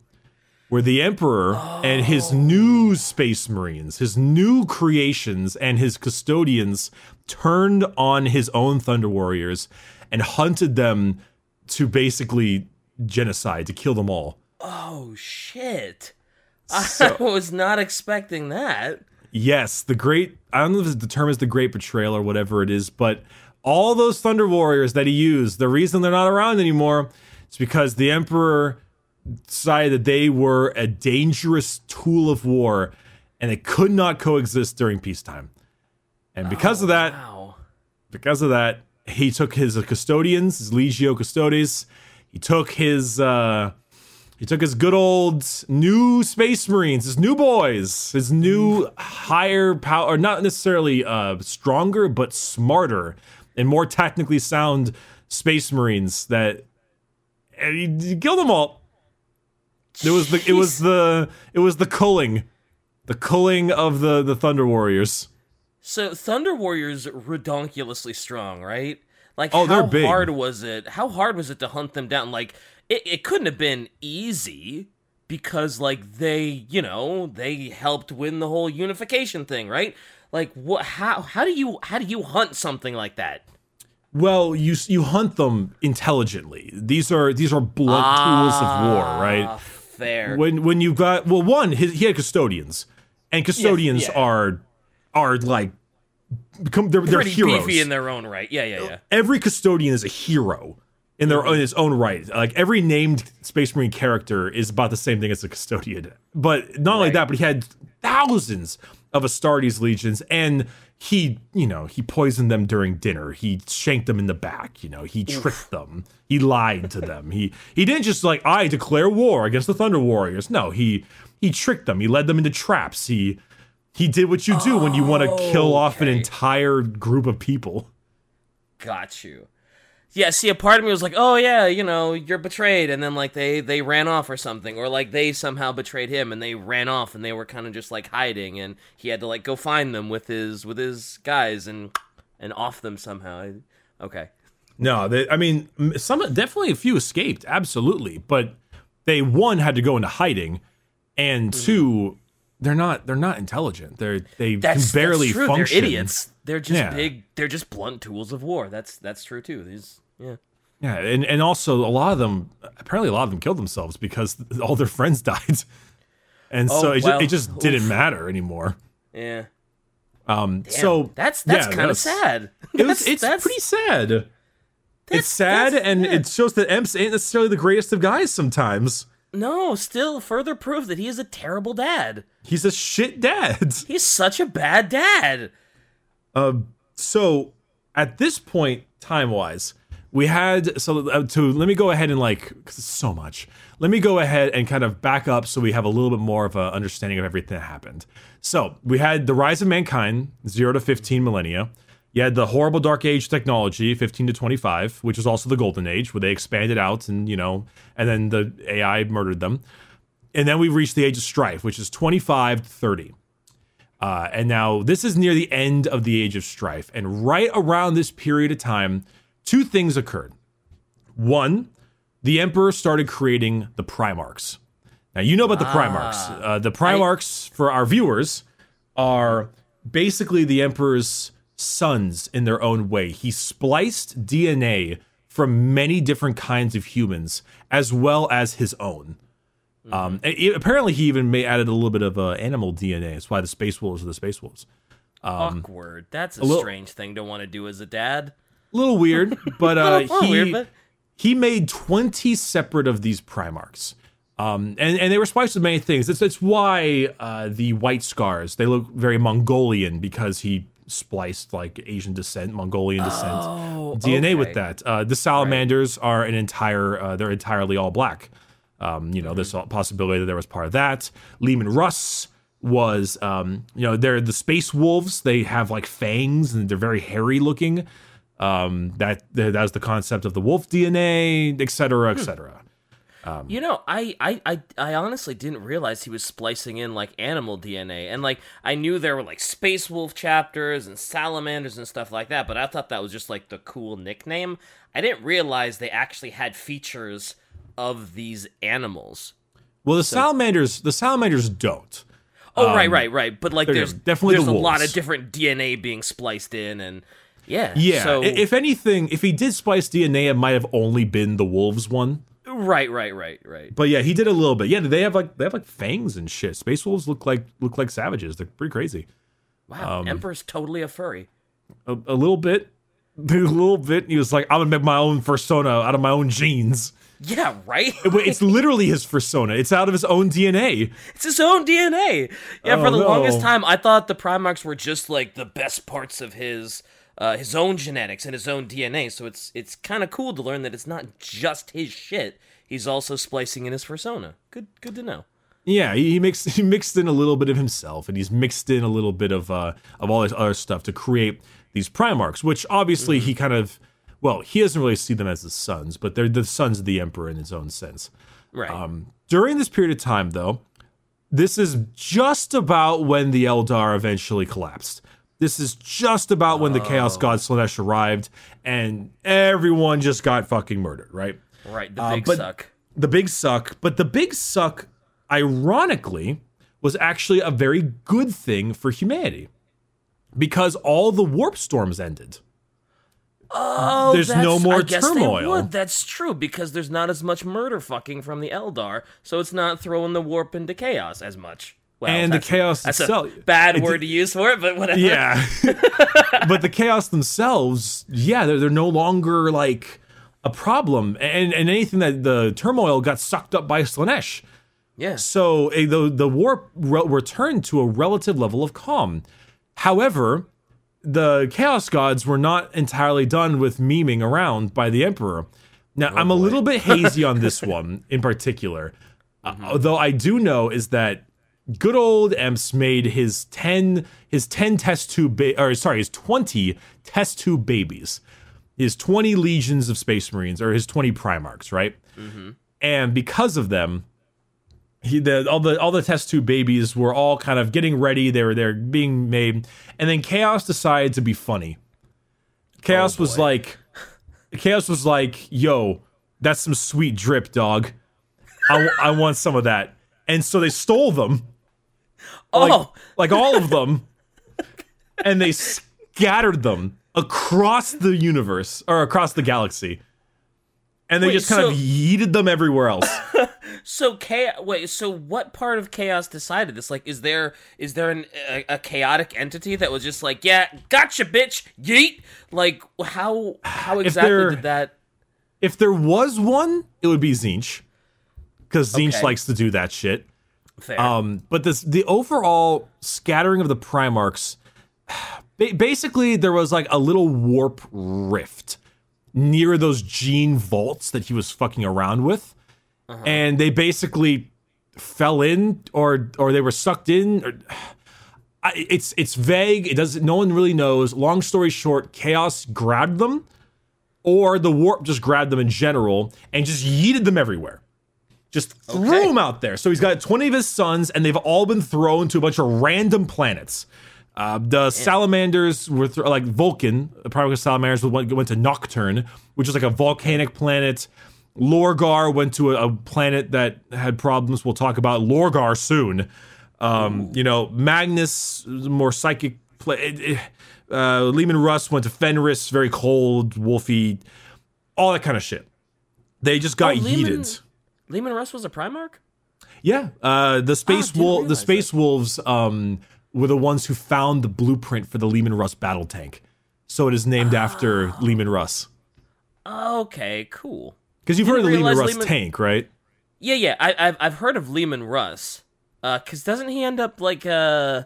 where the emperor and his new space marines, his new creations and his custodians turned on his own thunder warriors and hunted them to basically genocide to kill them all.
Oh shit! I was not expecting that.
Yes, the great I don't know if the term is the great betrayal or whatever it is, but all those Thunder Warriors that he used, the reason they're not around anymore is because the Emperor decided that they were a dangerous tool of war and they could not coexist during peacetime. And because of that,
Wow.
because of that, he took his custodians, his Legio Custodes. He took his uh he took his good old new space marines, his new boys, his new higher power, or not necessarily uh stronger, but smarter and more technically sound space marines that and he, he killed them all. It was the it was the it was the culling, the culling of the the Thunder Warriors.
So Thunder Warriors redonkulously strong, right? Like
Oh,
how
they're big.
hard was it? How hard was it to hunt them down? Like it, it couldn't have been easy because like they, you know, they helped win the whole unification thing, right? Like what how how do you how do you hunt something like that?
Well, you you hunt them intelligently. These are these are blunt tools of war,
Ah,
right?
Fair.
When when you've got well, one his, he had custodians, and custodians
yeah.
are are like become they're, they're heroes.
beefy in their own right. Yeah, yeah, yeah.
Every custodian is a hero in their
Mm-hmm.
in his own right. Like every named Space Marine character is about the same thing as a custodian. But not only
Right.
that, but he had thousands of Astartes legions, and he, you know, he poisoned them during dinner. He shanked them in the back. You know, he tricked them. He lied to them. He he didn't just like I declare war against the Thunder Warriors. No, he he tricked them. He led them into traps. He he did what you do when you want to kill off an entire group of people.
Got you. Yeah, see, a part of me was like, "Oh yeah, you know, you're betrayed," and then like they they ran off or something, or like they somehow betrayed him and they ran off and they were kind of just like hiding, and he had to like go find them with his with his guys and and off them somehow. Okay,
No, they, I mean, some definitely a few escaped, absolutely, but they one had to go into hiding, and mm-hmm. two, they're not they're not intelligent. They're they
that's
can barely
that's true.
function.
They're idiots. They're just
Yeah.
big. They're just blunt tools of war. That's that's true too. These yeah.
Yeah, and and also a lot of them apparently a lot of them killed themselves because all their friends died, and so
Oh,
it,
well,
just, it just didn't matter anymore.
Yeah.
Um,
Damn,
so
that's that's
yeah,
kind of sad.
It was, it's
that's-
pretty sad.
that's-
it's sad, and
yeah.
it shows that Emps ain't necessarily the greatest of guys. Sometimes
No, still further proof that he is a terrible dad.
he's a shit dad.
He's such a bad dad.
Uh, so at this point, time wise, we had so uh, to let me go ahead and like because it's so much. Let me go ahead and kind of back up so we have a little bit more of an understanding of everything that happened. So we had the rise of mankind, zero to fifteen millennia. You had the horrible dark age technology, 15 to 25, which was also the golden age, where they expanded out and, you know, and then the AI murdered them. And then we reached the age of strife, which is 25 to 30. Uh, and now this is near the end of the age of strife. And right around this period of time, two things occurred. One, the emperor started creating the Primarchs. Now, you know about the Primarchs. Uh, the Primarchs, for our viewers, are basically the emperor's sons in their own way. He spliced DNA from many different kinds of humans, as well as his own. Um, and he- apparently, he even may added a little bit of uh, animal DNA. That's why the Space Wolves are the Space Wolves.
Awkward. That's a,
little-
strange thing to want to do as a dad.
A little weird, but uh,
Little
he
weird, but-
he made 20 separate of these Primarchs. Um, and, and they were spliced with many things. That's, it's why uh, the white scars, they look very Mongolian because he spliced like Asian descent, Mongolian descent
Oh,
DNA with that. Uh, the salamanders are an entire, uh, they're entirely all black. Um, you know, there's a possibility that there was part of that. Leman Russ was, um, you know, they're the space wolves. They have like fangs and they're very hairy looking. Um, that that's the concept of the wolf DNA, et cetera, et cetera.
Um, you know, I, I, I, I honestly didn't realize he was splicing in like animal DNA, and like I knew there were like space wolf chapters and salamanders and stuff like that, but I thought that was just like the cool nickname. I didn't realize they actually had features of these animals.
Well, the salamanders, the salamanders don't.
Oh, right, um, right, right. But like, there's
definitely
there's
the
a lot of different DNA being spliced in, and yeah,
Yeah.
So
if anything, if he did splice DNA, it might have only been the wolves one.
Right, right, right, right.
But yeah, he did a little bit. Yeah, they have like they have like fangs and shit. Space wolves look like look like savages. They're pretty crazy.
Wow,
Um,
Emperor's totally a furry.
A, a little bit, a little bit. He was like, I'm gonna make my own persona out of my own genes.
Yeah, right.
It's literally his persona. It's out of his own DNA.
It's his own DNA. Yeah,
Oh,
for the
no.
longest time, I thought the Primarchs were just like the best parts of his uh, his own genetics and his own DNA. So it's it's kind of cool to learn that it's not just his shit. He's also splicing in his persona. Good, good to know.
Yeah, he, he mixed he mixed in a little bit of himself, and he's mixed in a little bit of uh of all this other stuff to create these Primarchs, which obviously he kind of well, he doesn't really see them as the sons, but they're the sons of the Emperor in his own sense.
Right.
Um, during this period of time, though, this is just about when the Eldar eventually collapsed. This is just about when the Chaos God Slaanesh arrived, and everyone just got fucking murdered, right?
right. The
uh,
big
but-
suck.
The big suck, but the big suck, ironically, was actually a very good thing for humanity because all the warp storms ended.
Oh,
there's no more
I guess they
turmoil.
would. That's true because there's not as much murder fucking from the Eldar, so it's not throwing the warp into chaos as much. Well,
And the chaos
That's
itself-
a bad word to use for it, but whatever.
Yeah. but the chaos themselves, yeah, they're, they're no longer like a problem. And and anything that the turmoil got sucked up by Slaanesh.
yeah.
So eh, the the warp re- returned to a relative level of calm. However, the chaos gods were not entirely done with memeing around by the emperor. Now, I'm a little bit hazy on this one in particular. Uh, although I do know is that good old Emps made his 10 his 10 test tube ba- or sorry, his 20 test tube babies. His 20 legions of space marines or his 20 primarchs, right? Mm-hmm. And because of them, he the all the all the test tube babies were all kind of getting ready. They were they're being made, and then Chaos decided to be funny. Chaos oh,
was
like, Chaos was like, "Yo, that's some sweet drip, dog. I, I want some of that." And so they stole them, like,
oh,
like all of them, and they scattered them across the universe or across the galaxy. And they
Wait,
just kind of yeeted them everywhere else.
so chaos. Wait, so what part of chaos decided this? Like, is there is there an, a, a chaotic entity that was just like, yeah, gotcha, bitch, yeet? Like, how how exactly
there-
did that?
If there was one, it would be Tzeentch. Because Tzeentch
Okay.
likes to do that shit.
Fair.
Um, but this the overall scattering of the Primarchs, Ba- basically, there was like a little warp rift near those gene vaults that he was fucking around with, and they basically fell in or or they were sucked in. Or, I, it's it's vague. It doesn't. No one really knows. Long story short, chaos grabbed them, or the warp just grabbed them in general and just yeeted them everywhere. Just threw
Okay.
them out there. So he's got 20 of his sons, and they've all been thrown to a bunch of random planets. Uh, the salamanders were th- like Vulcan, the primary salamanders went, went to Nocturne, which is like a volcanic planet. Lorgar went to a, a planet that had problems. We'll talk about Lorgar soon. Um, you know, Magnus, more psychic. Pla- it- it- uh, Leman Russ went to Fenris, very cold, wolfy, all that kind of shit. They just got
Oh,
yeeted.
Leman Russ was a Primarch?
Yeah, uh, the space
didn't
wolf, the space wolves, um, were the ones who found the blueprint for the Leman Russ battle tank. So it is named after
Ah.
Leman Russ.
Okay, cool.
Because you've heard of the
Didn't Leman
Russ
Leman-
tank, right?
Yeah, yeah, I, I've I've heard of Leman Russ. Uh, cause doesn't he end up like uh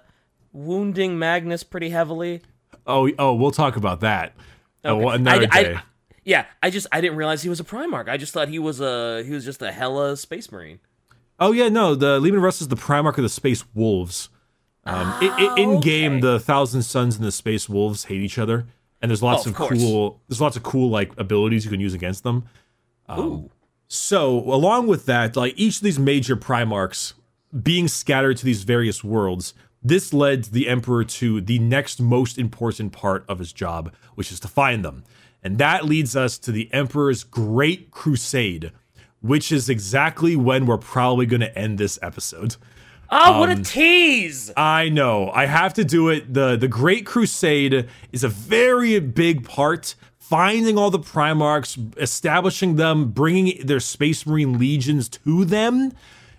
wounding Magnus pretty heavily?
Oh, oh, we'll talk about that uh,
Okay.
another
I- I-
day.
Yeah, I just I didn't realize he was a Primarch. I just thought he was a he was just a hella space marine.
oh yeah, no, the Leman Russ is the Primarch of the Space Wolves. Um, i- i- in game,
Ah,
the Thousand Suns and the Space Wolves hate each other, and there's lots
Oh,
of,
of
cool. There's lots of cool like abilities you can use against them. Um,
Ooh.
So, along with that, like each of these major Primarchs being scattered to these various worlds, this led the Emperor to the next most important part of his job, which is to find them. And that leads us to the Emperor's Great Crusade, which is exactly when we're probably going to end this episode.
Oh, what
Um,
a tease!
I know. I have to do it. The the Great Crusade is a very big part. Finding all the Primarchs, establishing them, bringing their Space Marine legions to them.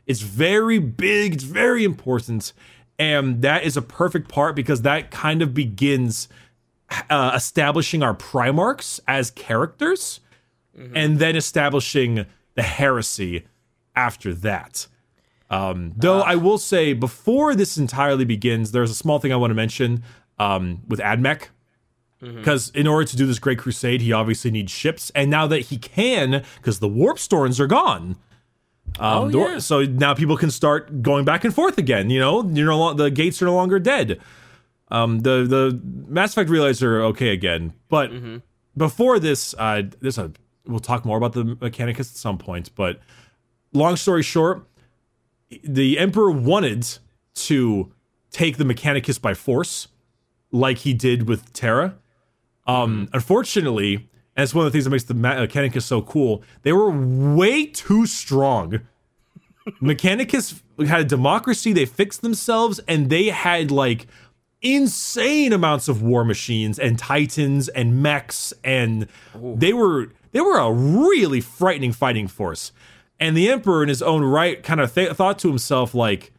It's very big. It's very important. And that is a perfect part because that kind of begins uh, establishing our Primarchs as characters and then establishing the heresy after that. Um, though I will say, before this entirely begins, there's a small thing I want to mention um, with Admech. Because in order to do this great crusade, he obviously needs ships, and now that he can, because the warp storms are gone, um,
Oh, yeah.
so now people can start going back and forth again. You know, you're no lo- the gates are no longer dead. Um, the the Mass Effect relays are okay again, but before this, uh, this uh, we'll talk more about the Mechanicus at some point. But long story short, the Emperor wanted to take the Mechanicus by force, like he did with Terra. Um, Unfortunately, and it's one of the things that makes the Mechanicus so cool, they were way too strong. Mechanicus had a democracy, they fixed themselves, and they had like insane amounts of war machines and titans and mechs and they were they were a really frightening fighting force. And the emperor in his own right kind of th- thought to himself like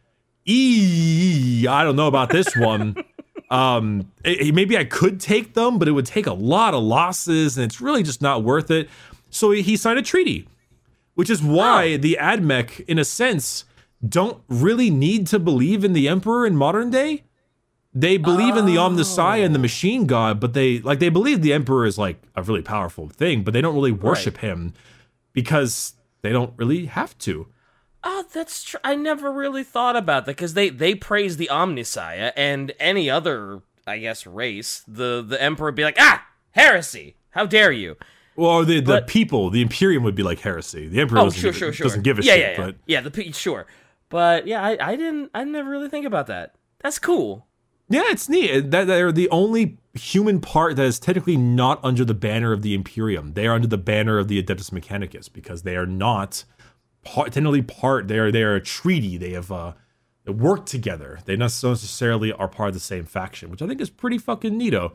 ee i don't know about this one. Um eh, eh, maybe i could take them but it would take a lot of losses and it's really just not worth it. So he he signed a treaty which is why the admech in a sense don't really need to believe in the emperor in modern day they believe in the Omnissiah and the machine god, but they like they believe the emperor is like a really powerful thing, but they don't really worship him because they don't really have to.
Oh, that's true. I never really thought about that because they they praise the Omnissiah and any other, I guess, race. The the Emperor would be like, ah, heresy! How dare you?
Well, the the
But-
people, the Imperium would be like heresy. The emperor
Oh,
doesn't,
sure,
give,
sure, sure.
doesn't give a
yeah,
shit.
yeah, yeah.
But
yeah, the sure, but yeah, I, I didn't, I never really think about that. That's cool.
Yeah, it's neat that they're the only human part that is technically not under the banner of the Imperium. They are under the banner of the Adeptus Mechanicus because they are not part, technically part. They are they are a treaty. They have uh, they work together. They not necessarily are part of the same faction, which I think is pretty fucking neato.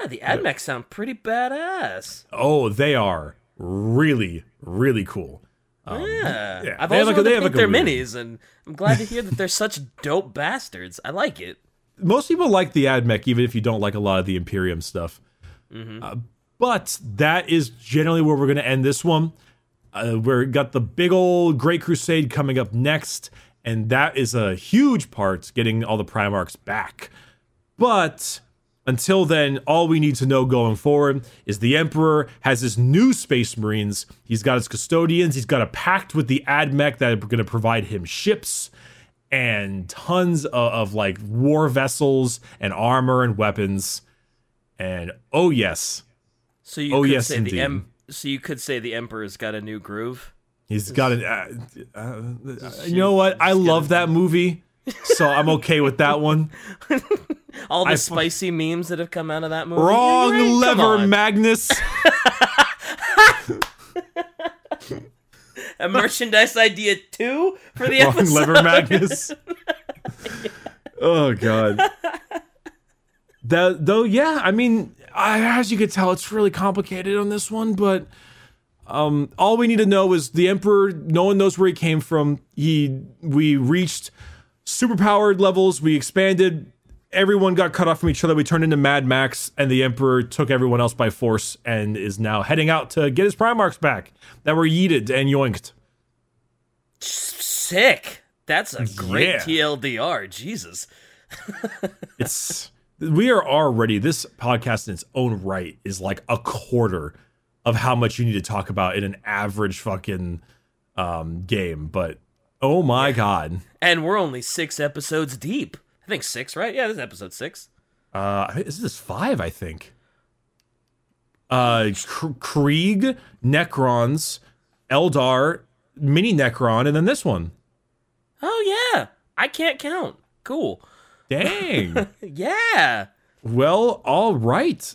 Yeah, the Admech sound pretty badass.
Oh, they are really, really cool.
yeah.
yeah,
I've
they
always
like they like weird-
minis, and I'm glad to hear that they're such dope bastards. I like it.
Most people like the AdMech, even if you don't like a lot of the Imperium stuff. Uh, but that is generally where we're going to end this one. Uh, we've got the big old Great Crusade coming up next, and that is a huge part getting all the Primarchs back. But Until then, all we need to know going forward is the Emperor has his new Space Marines. He's got his custodians. He's got a pact with the AdMech that are going to provide him ships and tons of, of like war vessels and armor and weapons. And oh yes,
So you
Oh,
could
yes,
say
indeed.
the em- so you could say the emperor's got a new groove.
he's got an. Uh, uh, you know what? I love that movie, so I'm okay with that one.
All the
I-
spicy memes that have come out of that movie.
Wrong
right,
lever. Magnus.
a merchandise idea too for the
Wrong
episode.
lever, Magnus. oh god. That though, yeah. I mean, I, as you could tell, it's really complicated on this one, but. Um, all we need to know is the Emperor. No one knows where he came from. He, we reached superpowered levels. We expanded. Everyone got cut off from each other. We turned into Mad Max, and the Emperor took everyone else by force and is now heading out to get his Primarchs back that were yeeted and yoinked.
Sick. That's a great
Yeah.
TLDR. Jesus.
it's we are already this podcast in its own right is like a quarter of how much you need to talk about in an average fucking um game but oh my god
And we're only six episodes deep. I think six, right? Yeah, this is episode six.
uh this is five i think uh krieg necrons eldar mini necron and then this one
Oh yeah. I can't count. Cool.
dang
Yeah.
Well, all right.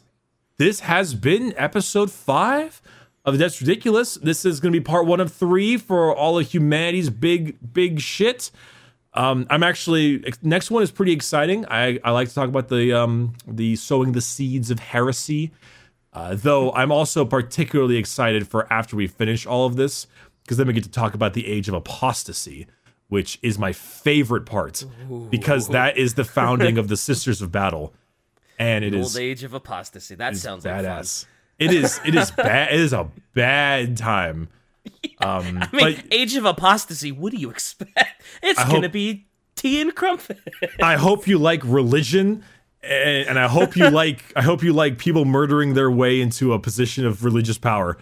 This has been episode five of Adeptus Ridiculous. This is going to be part one of three for all of humanity's big, big shit. Um, I'm actually next one is pretty exciting. I, I like to talk about the um, the sowing the seeds of heresy. Uh, though I'm also particularly excited for after we finish all of this because then we get to talk about the age of apostasy, which is my favorite part because that is the founding of the Sisters of Battle, and it is
Old age of apostasy. That sounds like
badass. It is. It is bad. It is a bad time. Um,
I mean,
but
age of apostasy. What do you expect? It's gonna be tea and crumpet.
I hope you like religion, and, and I hope you like. I hope you like people murdering their way into a position of religious power.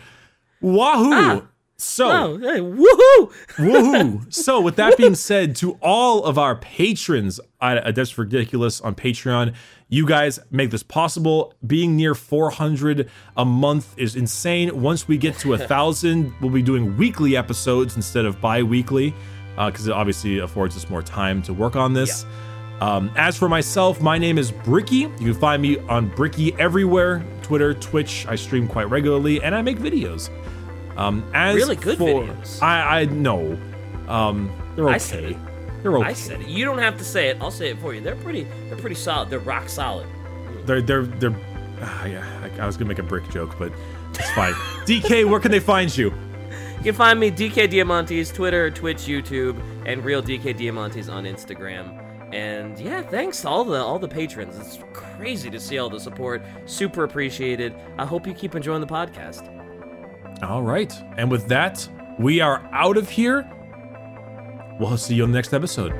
Wahoo! So.
oh, hey, woohoo!
Woohoo! So, with that being said, to all of our patrons at Adeptus Ridiculous on Patreon, you guys make this possible. Being near 400 a month is insane. Once we get to a thousand, we'll be doing weekly episodes instead of bi-weekly, because it obviously affords us more time to work on this. Um, as for myself, my name is Bricky. You can find me on Bricky everywhere Twitter, Twitch. I stream quite regularly, and I make videos. Um, as
Really good
for-
videos.
I I know. Um, they're okay.
I said it.
They're okay.
I said it. You don't have to say it. I'll say it for you. They're pretty. They're pretty solid. They're rock solid.
They're they're they're. ah, yeah, I, I was gonna make a brick joke, but it's fine. DK, where can they find you?
You can find me DK Diamantes, Twitter, Twitch, YouTube, and Real DK Diamantes on Instagram. And yeah, thanks to all the all the patrons. It's crazy to see all the support. Super appreciated. I hope you keep enjoying the podcast.
All right, and with that, we are out of here. We'll see you on the next episode.